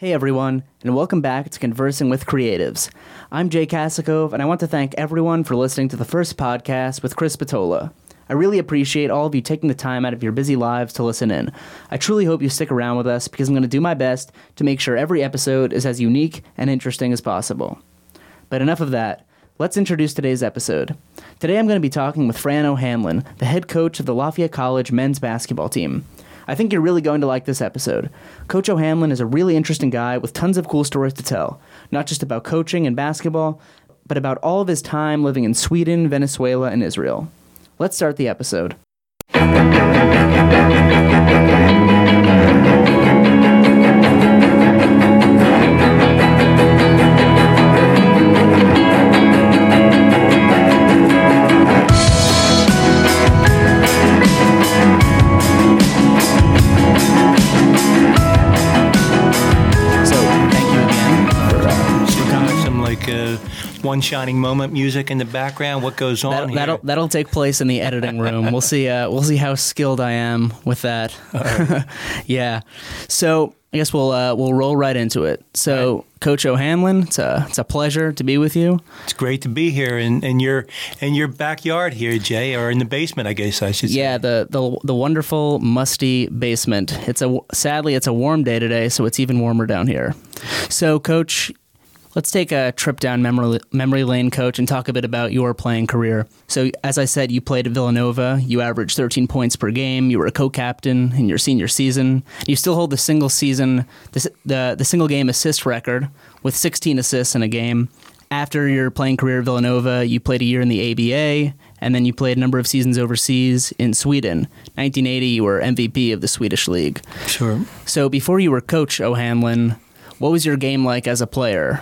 Hey everyone, and welcome back to Conversing with Creatives. I'm Jay Kasikov, and I want to thank everyone for listening to the first podcast with Chris Patola. I really appreciate all of you taking the time out of your busy lives to listen in. I truly hope you stick around with us because I'm going to do my best to make sure every episode is as unique and interesting as possible. But enough of that. Let's introduce today's episode. Today I'm going to be talking with Fran O'Hanlon, the head coach of the Lafayette College men's basketball team. I think you're really going to like this episode. Coach O'Hanlon is a really interesting guy with tons of cool stories to tell, not just about coaching and basketball, but about all of his time living in Sweden, Venezuela, and Israel. Let's start the episode. One shining moment music in the background. What goes on That'll, here? that'll that'll take place in the editing room. We'll see. Uh, we'll see how skilled I am with that. yeah. So I guess we'll uh, we'll roll right into it. So, Coach O'Hanlon, it's a it's a pleasure to be with you. It's great to be here in, in your in your backyard here, Jay, or in the basement, I guess I should say. Yeah, the the the wonderful musty basement. It's a sadly it's a warm day today, so it's even warmer down here. So, Coach. Let's take a trip down memory, memory lane, coach, and talk a bit about your playing career. So, as I said, you played at Villanova. You averaged 13 points per game. You were a co-captain in your senior season. You still hold the single season, the, the, the single game assist record with 16 assists in a game. After your playing career at Villanova, you played a year in the ABA, and then you played a number of seasons overseas in Sweden. 1980, you were MVP of the Swedish league. Sure. So, before you were coach O'Hanlon, what was your game like as a player?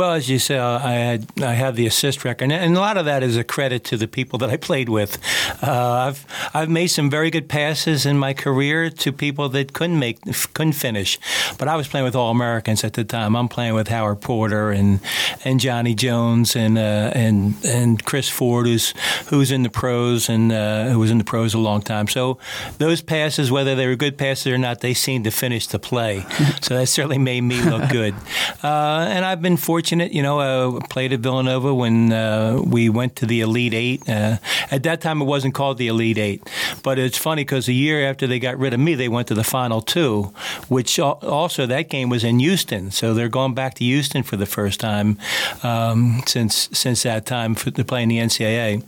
Well, as you say, I had I have the assist record, and a lot of that is a credit to the people that I played with. Uh, I've I've made some very good passes in my career to people that couldn't make couldn't finish, but I was playing with all Americans at the time. I'm playing with Howard Porter and and Johnny Jones and uh, and and Chris Ford, who's who's in the pros and uh, who was in the pros a long time. So those passes, whether they were good passes or not, they seemed to finish the play. so that certainly made me look good. Uh, and I've been fortunate, you know, uh, played at Villanova when uh, we went to the Elite Eight. Uh, at that time, it wasn't called the Elite Eight, but it's funny because a year after they got rid of me, they went to the Final Two, which also that game was in Houston. So they're going back to Houston for the first time um, since since that time for, to play in the NCAA.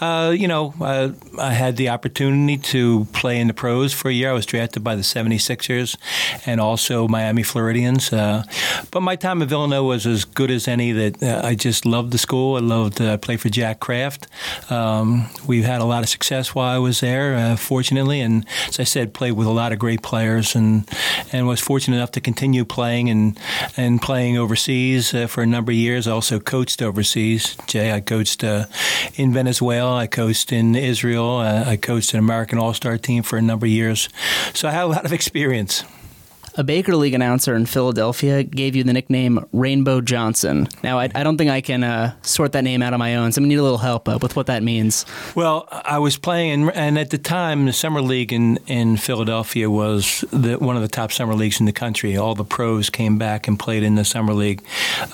Uh, you know, I had the opportunity to play in the pros for a year. I was drafted by the 76ers and also Miami Floridians. Uh, but my time at Villanova was as good as any. That uh, I just loved the school. I loved uh, play for Jack Kraft. Um, we've had a lot of success while I was there, uh, fortunately, and as I said, played with a lot of great players, and and was fortunate enough to continue playing and and playing overseas uh, for a number of years. I also coached overseas. Jay, I coached uh, in Venezuela. I coached in Israel. Uh, I coached an American All Star team for a number of years. So I had a lot of experience. A Baker League announcer in Philadelphia gave you the nickname Rainbow Johnson. Now, I, I don't think I can uh, sort that name out on my own, so I'm going to need a little help uh, with what that means. Well, I was playing, in, and at the time, the summer league in, in Philadelphia was the, one of the top summer leagues in the country. All the pros came back and played in the summer league.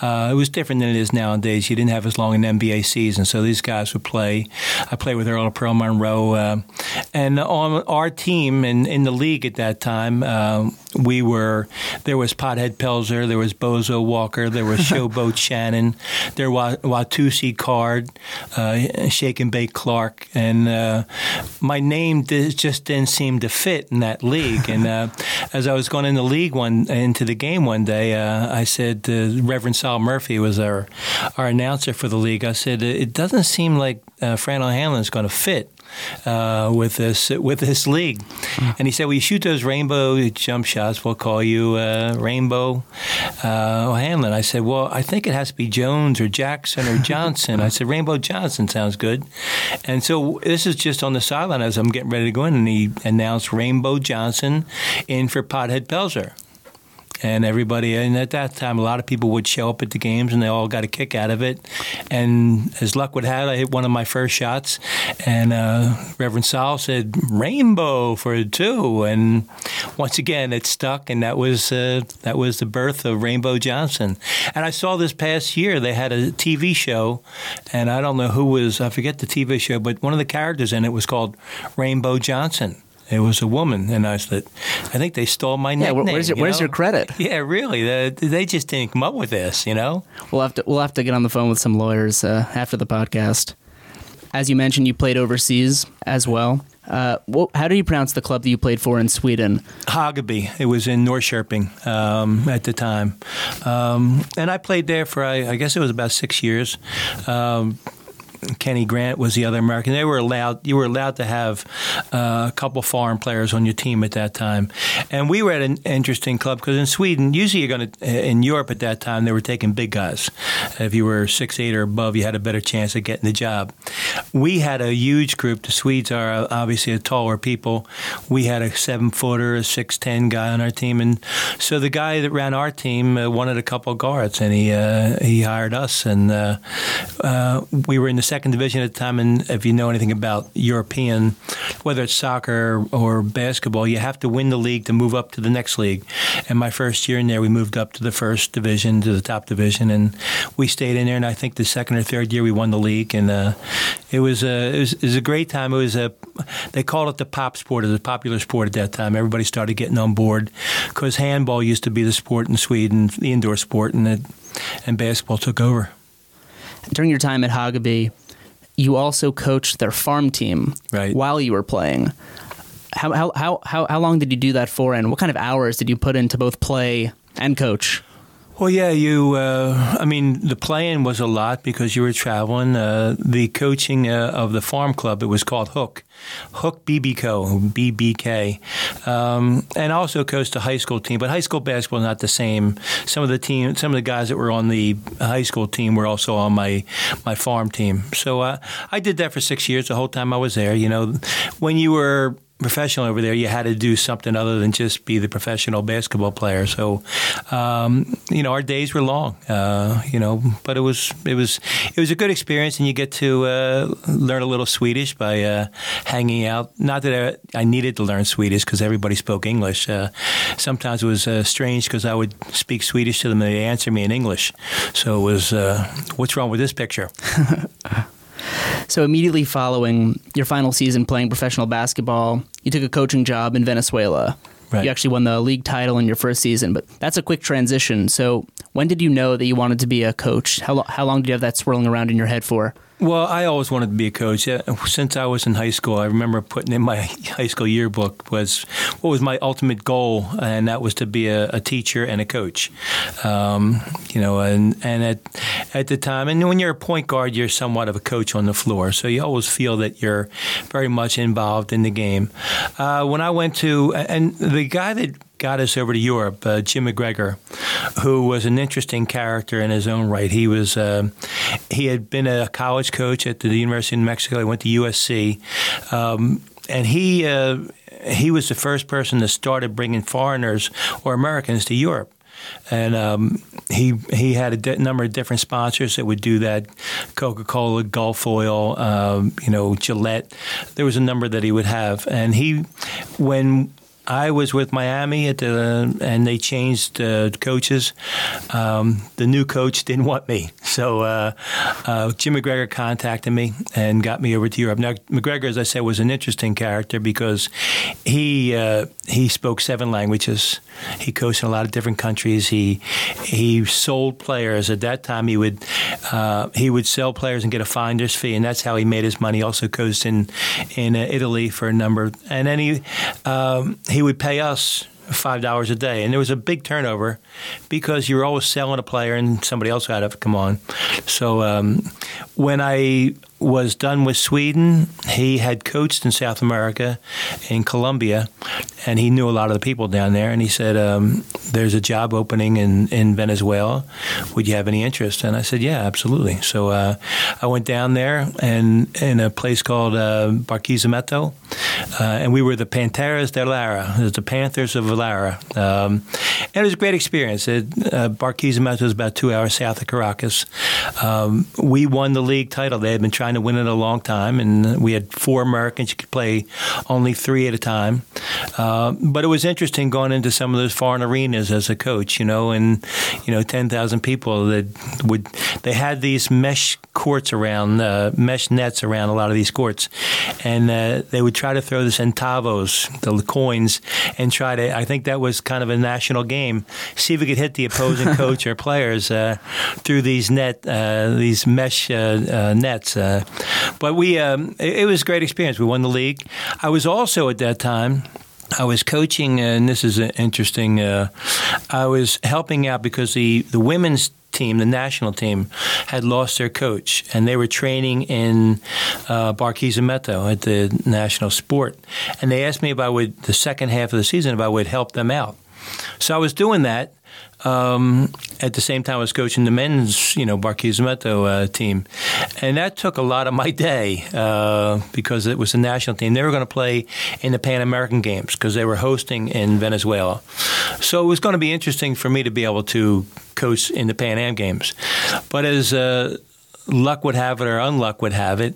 Uh, it was different than it is nowadays. You didn't have as long an NBA season, so these guys would play. I played with Earl Pearl Monroe, uh, and on our team in, in the league at that time, uh, we were there was Pothead Pelzer, there was Bozo Walker, there was Showboat Shannon, there was Watusi Card, uh, Shake and Bake Clark, and uh, my name just didn't seem to fit in that league. And uh, as I was going in the league one into the game one day, uh, I said Reverend Sal Murphy was our our announcer for the league. I said it doesn't seem like uh, Fran O'Hanlon is going to fit uh, with this with this league. Mm. And he said, "Well, you shoot those rainbow jump shots. We'll call you uh, Rainbow uh, O'Hanlon." I said, "Well, I think it has to be Jones or Jackson or Johnson." I said, "Rainbow Johnson sounds good." And so this is just on the sideline as I'm getting ready to go in, and he announced Rainbow Johnson in for Pothead Pelzer. And everybody. And at that time, a lot of people would show up at the games, and they all got a kick out of it. And as luck would have I hit one of my first shots, and uh, Reverend Saul said "Rainbow" for two, and once again it stuck, and that was uh, that was the birth of Rainbow Johnson. And I saw this past year they had a TV show, and I don't know who was I forget the TV show, but one of the characters in it was called Rainbow Johnson. It was a woman, and I said, "I think they stole my Yeah, nickname." where's your, where's your credit? Yeah, really. They, they just didn't come up with this, you know. We'll have to we'll have to get on the phone with some lawyers uh, after the podcast. As you mentioned, you played overseas as well. Uh, how do you pronounce the club that you played for in Sweden? Hageby. It was in Norrköping um, at the time, um, and I played there for I, I guess it was about six years. Um, Kenny Grant was the other American. They were allowed. You were allowed to have uh, a couple foreign players on your team at that time, and we were at an interesting club because in Sweden, usually you're going to in Europe at that time they were taking big guys. If you were six eight or above, you had a better chance of getting the job. We had a huge group. The Swedes are obviously a taller people. We had a seven footer, a six ten guy on our team, and so the guy that ran our team uh, wanted a couple guards, and he uh, he hired us, and uh, uh, we were in the second division at the time. And if you know anything about European, whether it's soccer or basketball, you have to win the league to move up to the next league. And my first year in there, we moved up to the first division, to the top division, and we stayed in there. And I think the second or third year we won the league, and uh, it was a it was, it was a great time. It was a they called it the pop sport. It was a popular sport at that time. Everybody started getting on board because handball used to be the sport in Sweden, the indoor sport, and it, and basketball took over. During your time at Hageby, you also coached their farm team Right. while you were playing. How, how, how, how, how long did you do that for, and what kind of hours did you put into both play and coach? Well, yeah, you. Uh, I mean, the playing was a lot because you were traveling. Uh, the coaching uh, of the farm club, it was called Hook, Hook BBCO, BBK, um, and also coached a high school team. But high school basketball is not the same. Some of the team, some of the guys that were on the high school team were also on my my farm team. So uh, I did that for six years. The whole time I was there, you know, when you were professional over there, you had to do something other than just be the professional basketball player. So, um, you know, our days were long. Uh, you know, but it was it was it was a good experience, and you get to uh, learn a little Swedish by uh, hanging out. Not that I, I needed to learn Swedish because everybody spoke English. Uh, sometimes it was uh, strange because I would speak Swedish to them, and they answer me in English. So it was, uh, what's wrong with this picture? So immediately following your final season playing professional basketball, you took a coaching job in Venezuela. Right. You actually won the league title in your first season, but that's a quick transition. So when did you know that you wanted to be a coach? How, lo- how long did you have that swirling around in your head for? Well, I always wanted to be a coach. Since I was in high school, I remember putting in my high school yearbook was what was my ultimate goal, and that was to be a, a teacher and a coach. Um, you know, and and at at the time, and when you're a point guard, you're somewhat of a coach on the floor, so you always feel that you're very much involved in the game. Uh, when I went to, and the guy that got us over to Europe, uh, Jim McGregor, who was an interesting character in his own right. He was uh, he had been a college coach at the University of New Mexico. He went to USC, um, and he uh, he was the first person that started bringing foreigners or Americans to Europe. And um, he he had a number of different sponsors that would do that: Coca Cola, Gulf Oil, um, you know, Gillette. There was a number that he would have, and he when I was with Miami at the, and they changed uh, coaches. Um, the new coach didn't want me, so uh, uh, Jim McGregor contacted me and got me over to Europe. Now, McGregor, as I said, was an interesting character because he uh, he spoke seven languages. He coached in a lot of different countries. He he sold players. At that time, he would uh, he would sell players and get a finder's fee, and that's how he made his money. Also coached in in uh, Italy for a number, and then he um, he would pay us five dollars a day, and there was a big turnover because you were always selling a player, and somebody else had to come on. So um, when I was done with Sweden, he had coached in South America, in Colombia, and he knew a lot of the people down there. And he said, um, "There's a job opening in in Venezuela. Would you have any interest?" And I said, "Yeah, absolutely." So uh, I went down there and in a place called uh, Barquisimeto, uh, and we were the Panteras de Lara, the Panthers of Lara. Um, and it was a great experience. It, uh, Barquisimeto is about two hours south of Caracas. Um, we won the league title. They had been trying to win it a long time, and we had four Americans. You could play only three at a time. Uh, but it was interesting going into some of those foreign arenas as a coach, you know, and, you know, 10,000 people that would, they had these mesh courts around, uh, mesh nets around a lot of these courts. And uh, they would try to throw the centavos, the coins, and try to, I think that was kind of a national game, see if we could hit the opposing coach or players uh, through these net, uh, these mesh nets uh, uh, but we, um, it, it was a great experience. We won the league. I was also at that time I was coaching, and this is interesting. Uh, I was helping out because the, the women's team, the national team, had lost their coach, and they were training in uh, Barquisimeto at the national sport. And they asked me if I would, the second half of the season, if I would help them out. So I was doing that. Um, at the same time, I was coaching the men's, you know, Barquisimeto uh, team, and that took a lot of my day uh, because it was a national team. They were going to play in the Pan American Games because they were hosting in Venezuela, so it was going to be interesting for me to be able to coach in the Pan Am Games. But as uh, luck would have it or unluck would have it,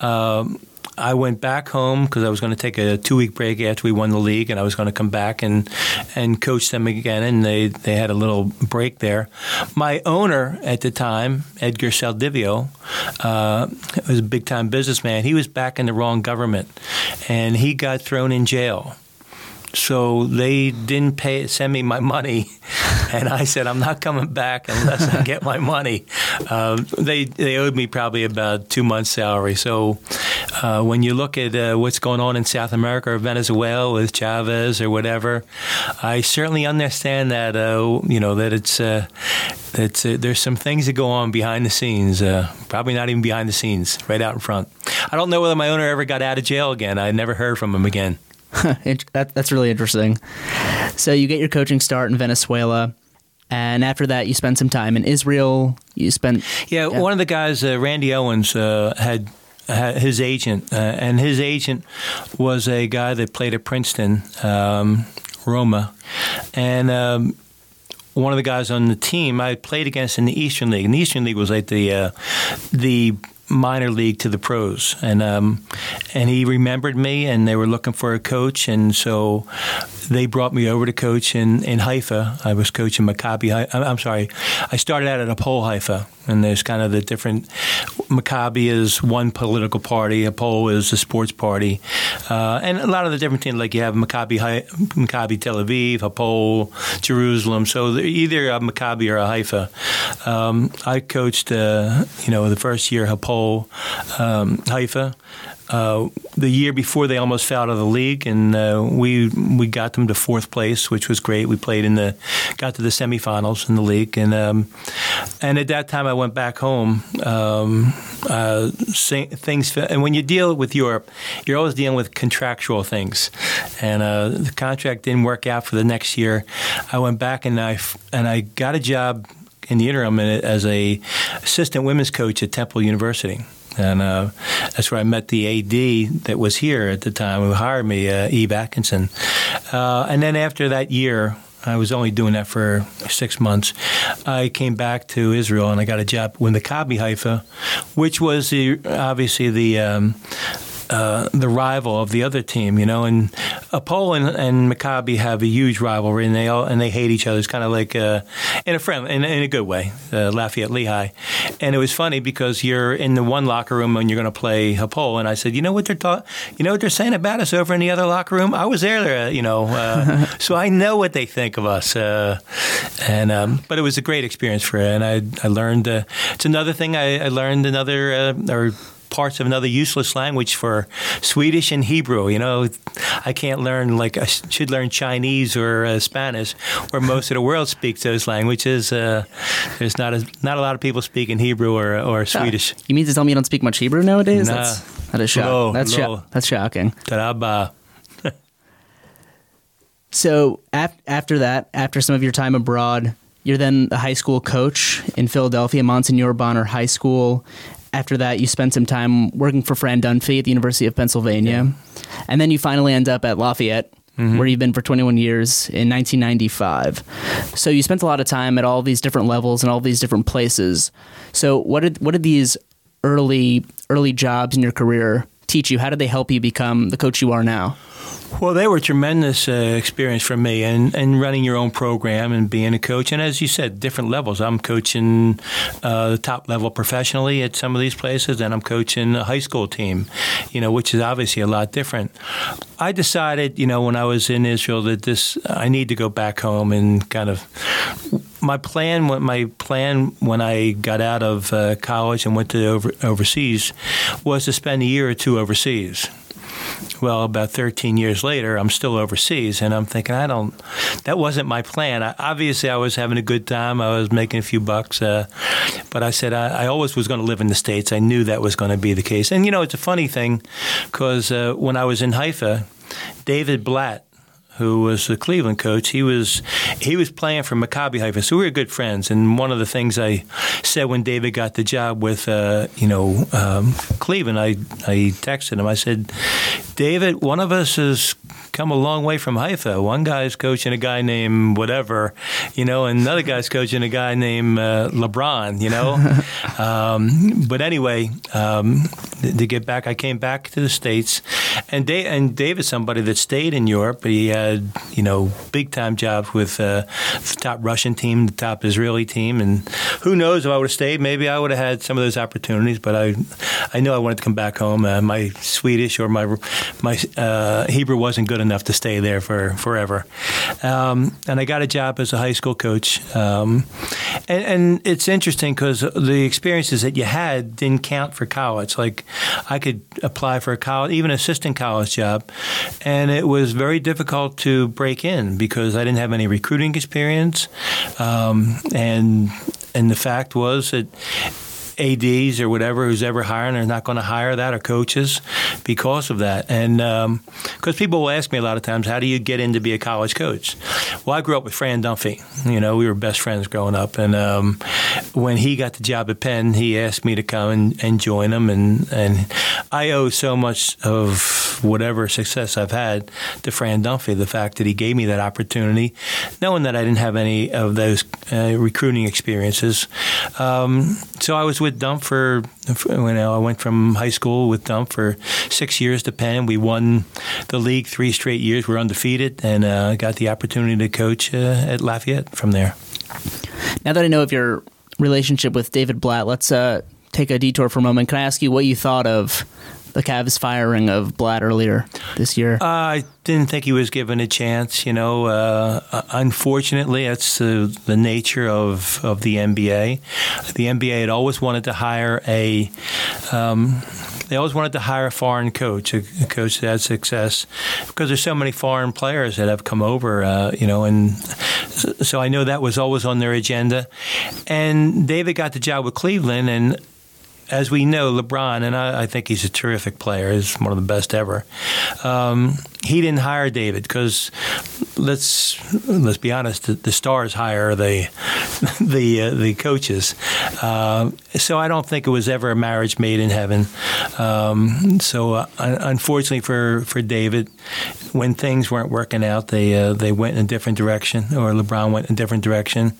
um, I went back home because I was going to take a two week break after we won the league, and I was going to come back and and coach them again. And they they had a little break there. My owner at the time, Edgar Saldivio, uh, was a big time businessman. He was back in the wrong government, and he got thrown in jail. So they didn't pay send me my money, and I said I'm not coming back unless I get my money. Uh, they they owed me probably about two months' salary. So uh, when you look at uh, what's going on in South America or Venezuela with Chavez or whatever, I certainly understand that uh, you know that it's uh, that uh, there's some things that go on behind the scenes. probably not even behind the scenes, right out in front. I don't know whether my owner ever got out of jail again. I never heard from him again. that, that's really interesting. So you get your coaching start in Venezuela. And after that, you spend some time in Israel. You spent yeah. yeah. One of the guys, uh, Randy Owens, uh, had his agent, uh, and his agent was a guy that played at Princeton, um, Roma, and. Um, one of the guys on the team I played against in the Eastern League, and the Eastern League was like the uh, the minor league to the pros, and um, and he remembered me, and they were looking for a coach, and so they brought me over to coach in, in Haifa. I was coaching Maccabi. I'm sorry, I started out at Hapoel Haifa, and there's kind of the different. Maccabi is one political party. Hapoel is a sports party, uh, and a lot of the different teams like you have Maccabi, Maccabi Tel Aviv, Hapoel, Jerusalem. So either a Maccabi or a Haifa. Um, I coached, uh, you know, the first year Um, Haifa. Uh, the year before they almost fell out of the league, and uh, we we got them to fourth place, which was great. We played in the got to the semifinals in the league, and um, and at that time I went back home. Um, uh, things and when you deal with Europe, you're always dealing with contractual things, and uh, the contract didn't work out for the next year. I went back and I and I got a job in the interim as a assistant women's coach at Temple University and uh, that's where I met the AD that was here at the time who hired me, uh, Eve Atkinson. Uh, and then after that year, I was only doing that for six months. I came back to Israel and I got a job with the Maccabi Haifa, which was the, obviously the um, uh, the rival of the other team, you know. And Hapoel and, and Maccabi have a huge rivalry, and they all and they hate each other. It's kind of like uh, in a friend, in, in, a good way, uh, Lafayette Lehigh. And it was funny because you're in the one locker room and you're going to play Hapoel, and I said, you know what they're ta- you know what they're saying about us over in the other locker room. I was there, uh, you know, uh, so I know what they think of us. and um, but it was a great experience for, it, and I I learned. it's another thing I, I learned another or parts of another useless language for Swedish and Hebrew. You know, I can't learn like I should learn Chinese or uh, Spanish, where most of the world speaks those languages. Uh, there's not a not a lot of people speaking Hebrew or or Swedish. You mean to tell me you don't speak much Hebrew nowadays? Nah. That's, that is shock. that's, sho- that's shocking. Taraba. so af- after that, after some of your time abroad, you're then the high school coach in Philadelphia, Monsignor Bonner High School, after that, you spent some time working for Fran Dunphy at the University of Pennsylvania, yeah. and then you finally end up at Lafayette mm-hmm. where you've been for 21 years in 1995. So you spent a lot of time at all these different levels and all these different places. So what did what did these early early jobs in your career teach you? How did they help you become the coach you are now? Well, they were a tremendous uh, experience for me, and, and running your own program and being a coach. And as you said, different levels. I'm coaching uh, the top level professionally at some of these places, and I'm coaching a high school team, you know, which is obviously a lot different. I decided, you know, when I was in Israel that this I need to go back home and kind of my plan. My plan when I got out of uh, college and went to over, overseas was to spend a year or two overseas well, about 13 years later, I'm still overseas, and I'm thinking, I don't. That wasn't my plan. I, obviously, I was having a good time. I was making a few bucks, uh, but I said I, I, always was going to live in the states. I knew that was going to be the case. And you know, it's a funny thing because uh, when I was in Haifa, David Blatt who was the Cleveland coach, he was he was playing for Maccabi Haifa, so we were good friends. And one of the things I said when David got the job with uh, you know um, Cleveland, I I texted him. I said, David, one of us is come a long way from Haifa. One guy's coaching a guy named whatever, you know, and another guy's coaching a guy named uh, LeBron, you know. um, but anyway, um, to get back, I came back to the states, and Dave, and David's somebody that stayed in Europe. He had you know big time jobs with uh, the top Russian team, the top Israeli team, and who knows if I would have stayed, maybe I would have had some of those opportunities. But I I knew I wanted to come back home. Uh, my Swedish or my my uh, Hebrew wasn't good enough enough to stay there for forever. Um, and I got a job as a high school coach. Um, and, and, it's interesting because the experiences that you had didn't count for college. Like I could apply for a college, even assistant college job, and it was very difficult to break in because I didn't have any recruiting experience. Um, and and the fact was that ads or whatever who's ever hiring are not going to hire that or coaches because of that. And because um, people will ask me a lot of times, how do you get in to be a college coach? Well, I grew up with Fran Dunphy. You know, we were best friends growing up, and um, when he got the job at Penn, he asked me to come and, and join him, and and I owe so much of whatever success I've had to Fran Dunphy. The fact that he gave me that opportunity, knowing that I didn't have any of those uh, recruiting experiences. Um, so I was with with Dump for, you know, I went from high school with Dump for six years to Penn. We won the league three straight years. We are undefeated and uh, got the opportunity to coach uh, at Lafayette from there. Now that I know of your relationship with David Blatt, let's uh, take a detour for a moment. Can I ask you what you thought of the Cavs firing of Blatt earlier this year? Uh, I didn't think he was given a chance. You know, uh, unfortunately, that's the, the nature of, of the NBA. The NBA had always wanted to hire a. Um, they always wanted to hire a foreign coach, a, a, coach that had success, because there's so many foreign players that have come over, uh, you know, and so I know that was always on their agenda. And David got the job with Cleveland, and as we know, LeBron, and I, I, think he's a terrific player, he's one of the best ever. Um, he didn't hire David because let's let's be honest, the, the stars hire the the uh, the coaches. Uh, so I don't think it was ever a marriage made in heaven. Um, so uh, unfortunately for, for David, when things weren't working out, they uh, they went in a different direction, or LeBron went in a different direction.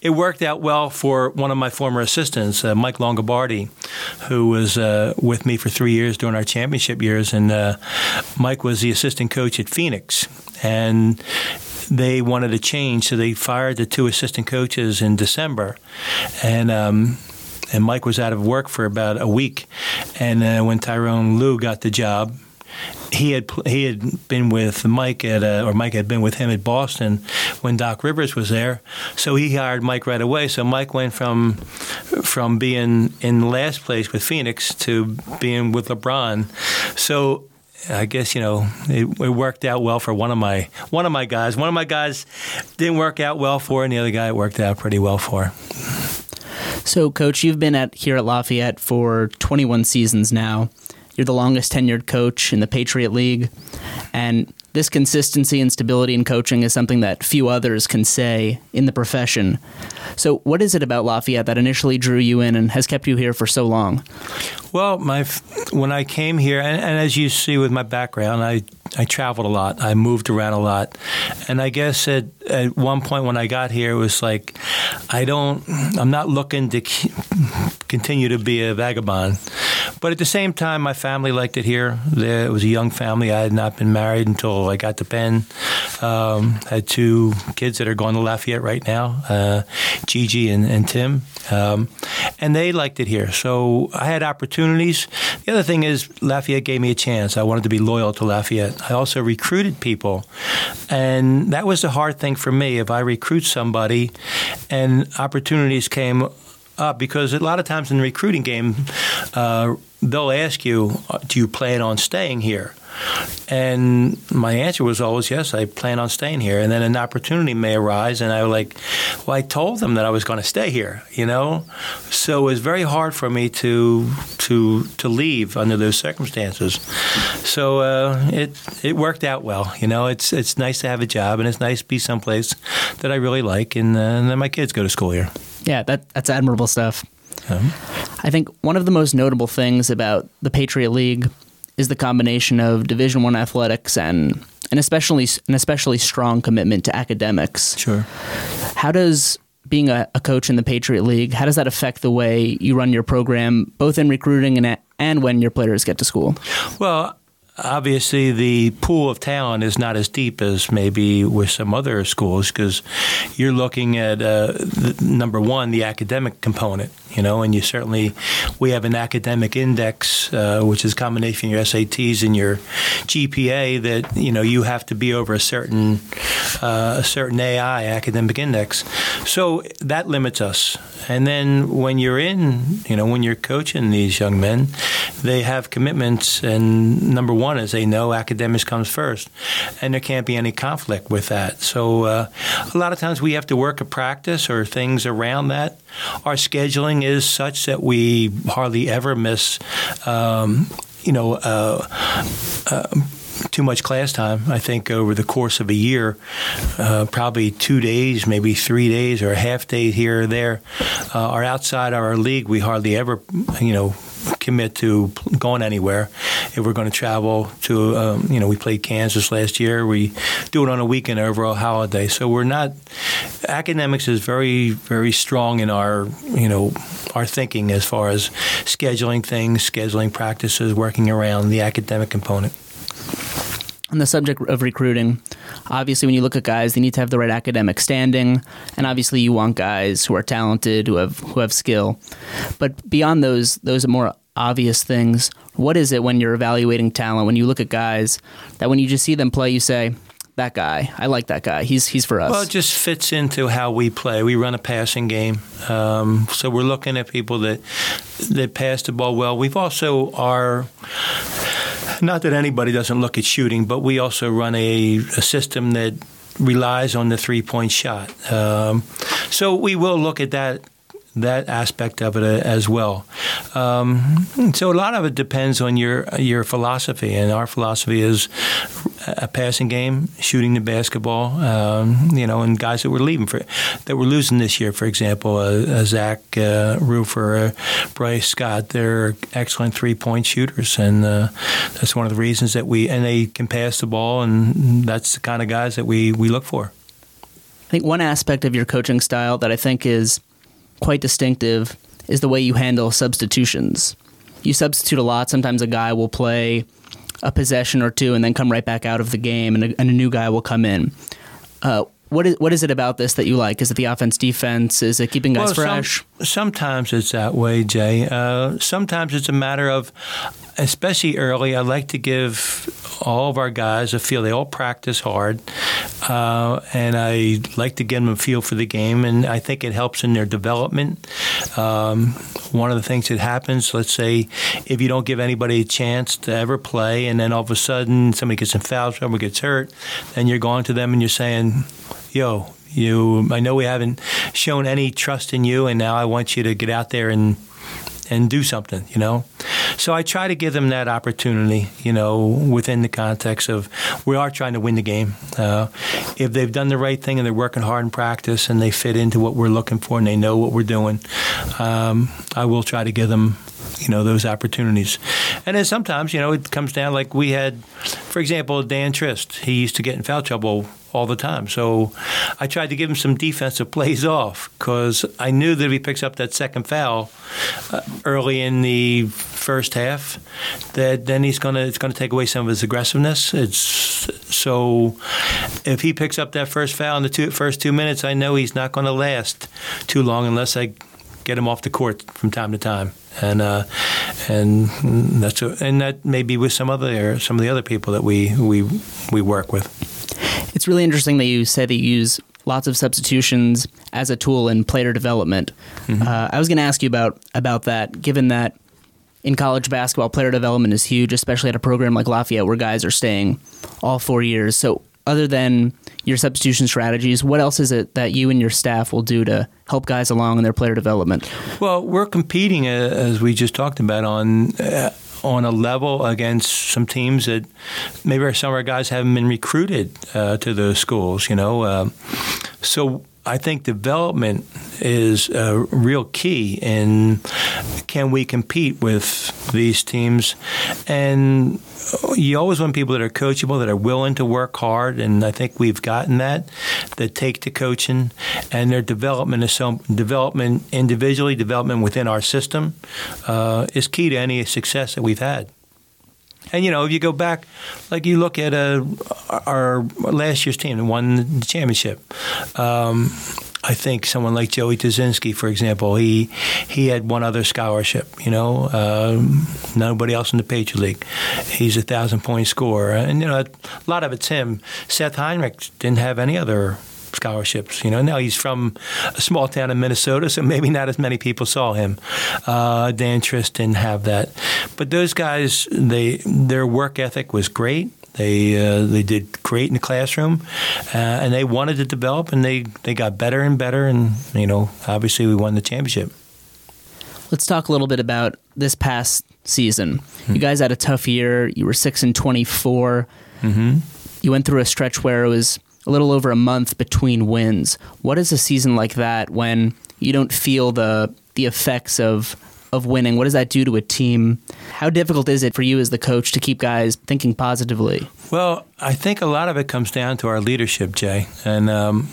It worked out well for one of my former assistants, uh, Mike Longobardi, who was uh, with me for three years during our championship years, and Mike was the assistant assistant coach at Phoenix, and they wanted a change, so they fired the two assistant coaches in December, and. Um, and Mike was out of work for about a week, and uh, when Tyrone Lue got the job, he had he had been with Mike at uh, or Mike had been with him at Boston when Doc Rivers was there, so he hired Mike right away. So Mike went from from being in last place with Phoenix to being with LeBron. So I guess you know it, it, worked out well for one of my one of my guys. One of my guys didn't work out well for, and the other guy it worked out pretty well for. So, coach, you've been at here at Lafayette for 21 seasons now. You're the longest tenured coach in the Patriot League, and this consistency and stability in coaching is something that few others can say in the profession. So, what is it about Lafayette that initially drew you in and has kept you here for so long? Well, my when I came here, and, and as you see with my background, I I traveled a lot. I moved around a lot, and I guess at at one point when I got here, it was like I don't. I'm not looking to continue to be a vagabond, but at the same time, my family liked it here. It was a young family. I had not been married until I got to Penn. Um, had two kids that are going to Lafayette right now, uh, Gigi and, and Tim, um, and they liked it here. So I had opportunities. The other thing is Lafayette gave me a chance. I wanted to be loyal to Lafayette. I also recruited people, and that was the hard thing for me. If I recruit somebody, and opportunities came up, because a lot of times in the recruiting game, uh, they'll ask you, "Do you plan on staying here?" And my answer was always yes, I plan on staying here. And then an opportunity may arise, and I was like, well, I told them that I was going to stay here, you know. So it was very hard for me to to to leave under those circumstances. So uh, it it worked out well, you know. It's it's nice to have a job, and it's nice to be someplace that I really like, and, uh, and then my kids go to school here. Yeah, that that's admirable stuff. Um, I think one of the most notable things about the Patriot League is the combination of Division One athletics and an especially an especially strong commitment to academics. Sure. How does being a, a, coach in the Patriot League, how does that affect the way you run your program, both in recruiting and and when your players get to school? Well, obviously the pool of talent is not as deep as maybe with some other schools because you're looking at uh, number one the academic component you know and you certainly we have an academic index uh, which is a combination of your SATs and your GPA that you know you have to be over a certain uh, a certain AI academic index. So that limits us. And then when you're in you know when you're coaching these young men they have commitments and number is they know academics comes first, and there can't be any conflict with that. So uh, a lot of times we have to work a practice or things around that. Our scheduling is such that we hardly ever miss, um, you know. Uh, uh, too much class time. I think over the course of a year, uh, probably two days, maybe three days, or a half day here or there, uh, are outside our league. We hardly ever, you know, commit to going anywhere. If we're going to travel to, um, you know, we played Kansas last year. We do it on a weekend over a holiday. So we're not. Academics is very, very strong in our, you know, our thinking as far as scheduling things, scheduling practices, working around the academic component. On the subject of recruiting, obviously, when you look at guys, they need to have the right academic standing, and obviously, you want guys who are talented, who have who have skill. But beyond those those more obvious things, what is it when you're evaluating talent? When you look at guys that when you just see them play, you say, that guy. I like that guy. He's he's for us. Well, it just fits into how we play. We run a passing game, um, so we're looking at people that that pass the ball well. We've also are not that anybody doesn't look at shooting, but we also run a, a system that relies on the three point shot. Um, so we will look at that that aspect of it uh, as well. Um, so a lot of it depends on your your philosophy, and our philosophy is a passing game, shooting the basketball. Um, you know, and guys that were leaving for that were losing this year, for example, uh, uh, Zach uh, Rufer, uh, Bryce Scott, they're excellent three point shooters, and uh, that's one of the reasons that we and they can pass the ball, and that's the kind of guys that we we look for. I think one aspect of your coaching style that I think is quite distinctive is the way you handle substitutions. You substitute a lot. Sometimes a guy will play a possession or two and then come right back out of the game, and a, and a new guy will come in. Uh, what is what is it about this that you like? Is it the offense defense? Is it keeping guys well, fresh? Some, sometimes it's that way, Jay. Uh, sometimes it's a matter of, especially early. I like to give all of our guys a feel. They all practice hard, uh, and I like to give them a feel for the game. And I think it helps in their development. Um, one of the things that happens, let's say, if you don't give anybody a chance to ever play, and then all of a sudden somebody gets in foul trouble, gets hurt, then you're going to them and you're saying yo, you, I know we haven't shown any trust in you, and now I want you to get out there and and do something, you know. So I try to give them that opportunity, you know, within the context of we are trying to win the game. Uh, if they've done the right thing and they're working hard in practice and they fit into what we're looking for and they know what we're doing, um, I will try to give them you know those opportunities. And then sometimes you know it comes down like we had, for example, Dan Trist. He used to get in foul trouble all the time. So I tried to give him some defensive plays off because I knew that if he picks up that second foul uh, early in the first half, that then he's gonna it's gonna take away some of his aggressiveness. It's so if he picks up that first foul in the two, first two minutes, I know he's not going to last too long unless I get him off the court from time to time and uh, and that's a, and that may be with some other some of the other people that we we we work with. It's really interesting that you say that you use lots of substitutions as a tool in player development. Mm-hmm. Uh, I was going to ask you about about that, given that in college basketball, player development is huge, especially at a program like Lafayette, where guys are staying all four years. So, other than your substitution strategies, what else is it that you and your staff will do to help guys along in their player development? Well, we're competing, uh, as we just talked about, on. Uh, on a level against some teams that maybe some of our guys haven't been recruited uh, to those schools, you know. Um, so I think development is a real key in can we compete with these teams? And you always want people that are coachable, that are willing to work hard, and I think we've gotten that. That take to coaching, and their development is so development individually, development within our system uh, is key to any success that we've had. And you know, if you go back, like you look at uh, our last year's team that won the championship. Um, I think someone like Joey Ptasinski, for example, he he had one other scholarship. You know, um, nobody else in the Patriot League. He's a thousand point scorer, and you know, a lot of it's him. Seth Hinrichs didn't have any other scholarships. You know, now he's from a small town in Minnesota, so maybe not as many people saw him. Uh, Dan Trist didn't have that, but those guys, they their work ethic was great. They uh, they did great in the classroom, uh, and they wanted to develop, and they, they got better and better, and you know, obviously we won the championship. Let's talk a little bit about this past season. Mm-hmm. You guys had a tough year. You were six and twenty four. mm mm-hmm. You went through a stretch where it was a little over a month between wins. What is a season like that when you don't feel the the effects of of winning? What does that do to a team? How difficult is it for you as the coach to keep guys thinking positively? Well, I think a lot of it comes down to our leadership, Jay, and um,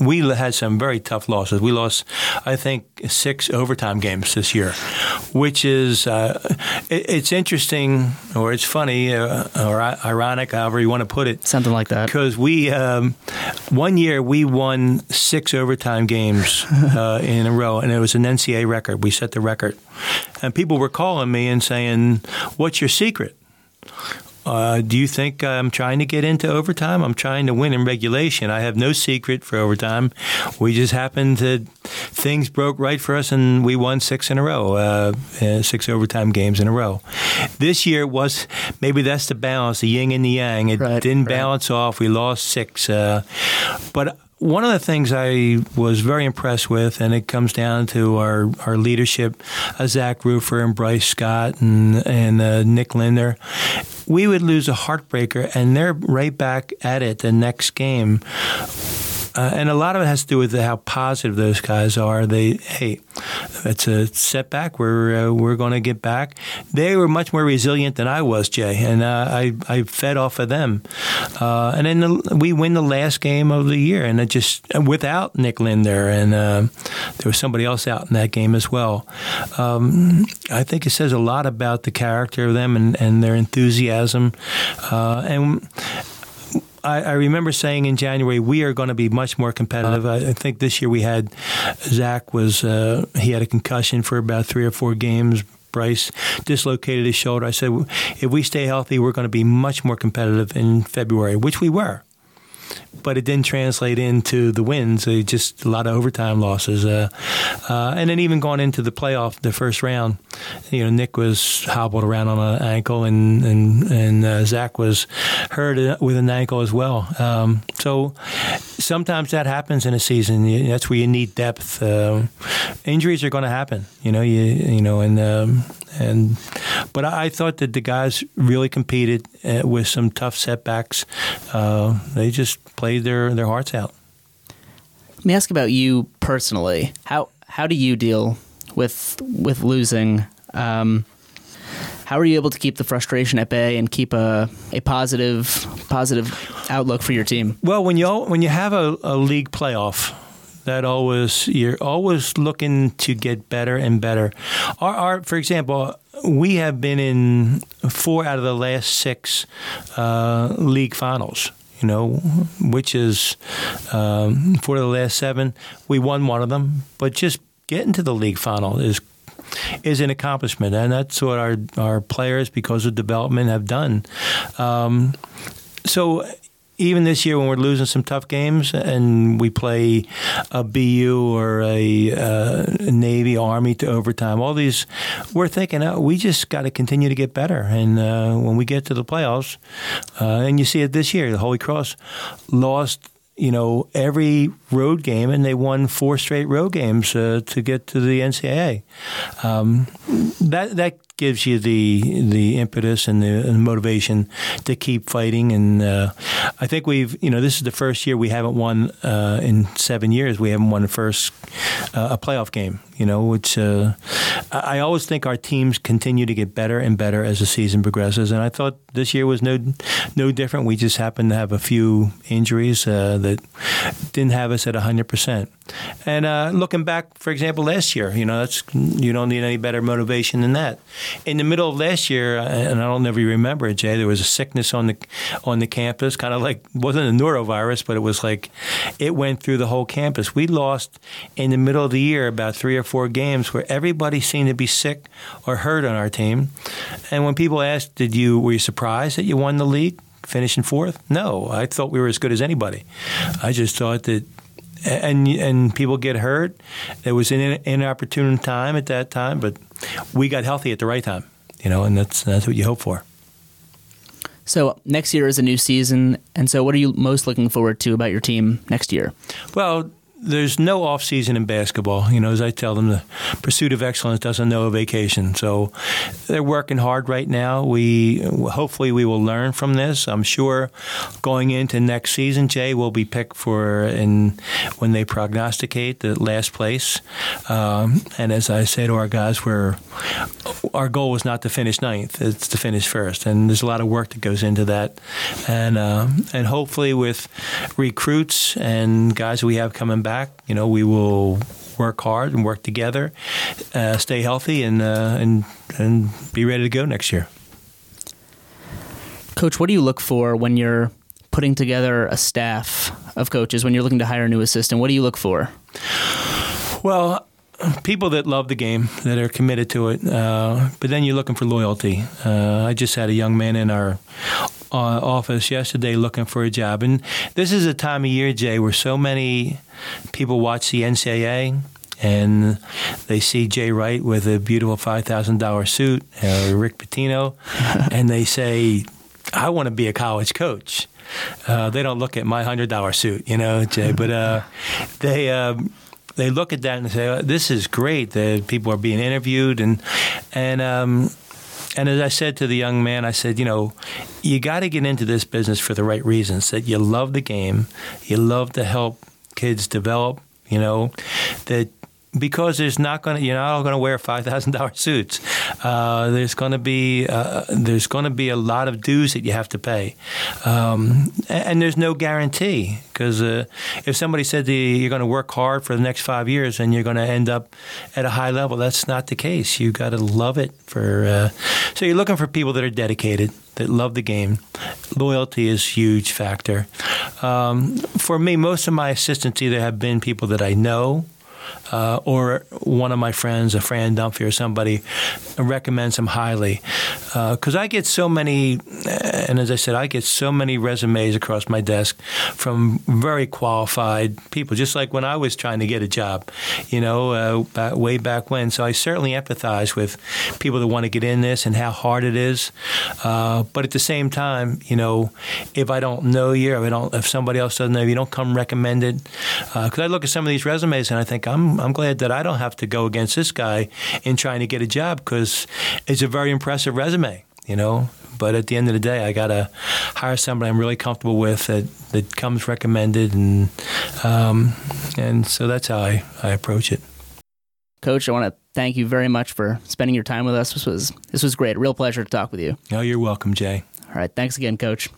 we had some very tough losses. We lost, I think, six overtime games this year, which is uh, it, it's interesting or it's funny uh, or ironic, however you want to put it. Something like that. Because we um, one year we won six overtime games uh, in a row, and it was an NCAA record. We set the record, and people were calling me and saying, "What's your secret?" Uh, do you think I'm trying to get into overtime? I'm trying to win in regulation. I have no secret for overtime. We just happened to things broke right for us, and we won six in a row, uh, uh, six overtime games in a row. This year was maybe that's the balance, the yin and the yang. It right, didn't right. balance off. We lost six, uh, but one of the things I was very impressed with, and it comes down to our, our leadership, uh, Zach Rufer and Bryce Scott and, and uh, Nick Lindner, we would lose a heartbreaker, and they're right back at it the next game uh, and a lot of it has to do with how positive those guys are. They, hey, it's a setback. We're uh, we're going to get back. They were much more resilient than I was, Jay, and uh, I I fed off of them. Uh, and then the, we win the last game of the year, and it just without Nick Lindner, and uh, there was somebody else out in that game as well. Um, I think it says a lot about the character of them and, and their enthusiasm, uh, and I, I, remember saying in January we are going to be much more competitive. I, I think this year we had Zach was uh, he had a concussion for about three or four games. Bryce dislocated his shoulder. I said, if we stay healthy, we're going to be much more competitive in February, which we were but it didn't translate into the wins. Just a lot of overtime losses, uh, uh, and then even going into the playoff, the first round, you know, Nick was hobbled around on an ankle, and and and uh, Zach was hurt with an ankle as well. Um, so sometimes that happens in a season. That's where you need depth. Uh, injuries are going to happen, you know. You you know, and um, and but I, I, thought that the guys really competed uh, with some tough setbacks. Uh, they just played their their hearts out. Let me ask about you personally. How how do you deal with with losing? Um, how are you able to keep the frustration at bay and keep a, a positive positive outlook for your team? Well, when you when you have a, a league playoff, that always you're always looking to get better and better. Our, our, for example, we have been in four out of the last six uh, league finals. You know, which is um, four of the last seven. We won one of them, but just getting to the league final is is an accomplishment, and that's what our our players, because of development, have done. Um, so even this year when we're losing some tough games and we play a BU or a, uh, Navy Army to overtime, all these, we're thinking oh, we just got to continue to get better. And uh, when we get to the playoffs, uh, and you see it this year, the Holy Cross lost you know, every road game, and they won four straight road games uh, to get to the NCAA. Um, that that gives you the the impetus and the, motivation to keep fighting. And uh, I think we've, you know, this is the first year we haven't won uh, in seven years. We haven't won the first uh, a playoff game. You know, which uh, I always think our teams continue to get better and better as the season progresses. And I thought this year was no no different. We just happened to have a few injuries uh, that didn't have us at hundred percent. And uh, looking back, for example, last year, you know, that's you don't need any better motivation than that. In the middle of last year, uh, and I don't know if you remember it, Jay, there was a sickness on the on the campus, kind of like wasn't a norovirus, but it was like it went through the whole campus. We lost in the middle of the year about three or four games where everybody seemed to be sick or hurt on our team. And when people asked, "Did you were you surprised that you won the league?" finishing fourth? No, I thought we were as good as anybody. I just thought that and and people get hurt. It was an inopportune time at that time, but we got healthy at the right time, you know, and that's that's what you hope for. So next year is a new season, and so what are you most looking forward to about your team next year? Well, there's no off season in basketball. You know, as I tell them, the pursuit of excellence doesn't know a vacation. So they're working hard right now. We hopefully we will learn from this. I'm sure going into next season, Jay will be picked for in when they prognosticate the last place. Um, and as I say to our guys, we're our goal is not to finish ninth; it's to finish first. And there's a lot of work that goes into that. And uh, and hopefully with recruits and guys we have coming back back. You know, we will work hard and work together, uh, stay healthy, and uh, and and be ready to go next year. Coach, what do you look for when you're putting together a staff of coaches? When you're looking to hire a new assistant, what do you look for? Well, people that love the game, that are committed to it. Uh, but then you're looking for loyalty. Uh, I just had a young man in our uh, office yesterday looking for a job. And this is a time of year, Jay, where so many people watch the NCAA and they see Jay Wright with a beautiful $5,000 suit, or Rick Pitino, and they say, I want to be a college coach. Uh, they don't look at my $100 suit, you know, Jay, but uh, they. Um, they look at that and say, oh, "This is great that people are being interviewed," and and um, and as I said to the young man, I said, you know, you got to get into this business for the right reasons. That you love the game, you love to help kids develop. You know, that because there's not going to you're not all going to wear five thousand dollar suits. Uh, there's going to be uh, there's going to be a lot of dues that you have to pay, um, and, there's no guarantee because uh, if somebody said you you're going to work hard for the next five years and you're going to end up at a high level, that's not the case. You got to love it for. Uh, so you're looking for people that are dedicated that love the game. Loyalty is huge factor. Um, for me, most of my assistants either have been people that I know uh, or one of my friends, a Fran Dunphy or somebody, recommends them highly. Because uh, I get so many, and as I said, I get so many resumes across my desk from very qualified people, just like when I was trying to get a job, you know, uh, back, way back when. So I certainly empathize with people that want to get in this and how hard it is. Uh, but at the same time, you know, if I don't know you, or I don't, if somebody else doesn't know you, don't come recommended. Because uh, I look at some of these resumes and I think I'm I'm glad that I don't have to go against this guy in trying to get a job because it's a very impressive resume, you know. But at the end of the day, I got to hire somebody I'm really comfortable with that, that comes recommended, and um, and so that's how I, I approach it. Coach, I want to thank you very much for spending your time with us. This was this was great. Real pleasure to talk with you. Oh, you're welcome, Jay. All right, thanks again, Coach.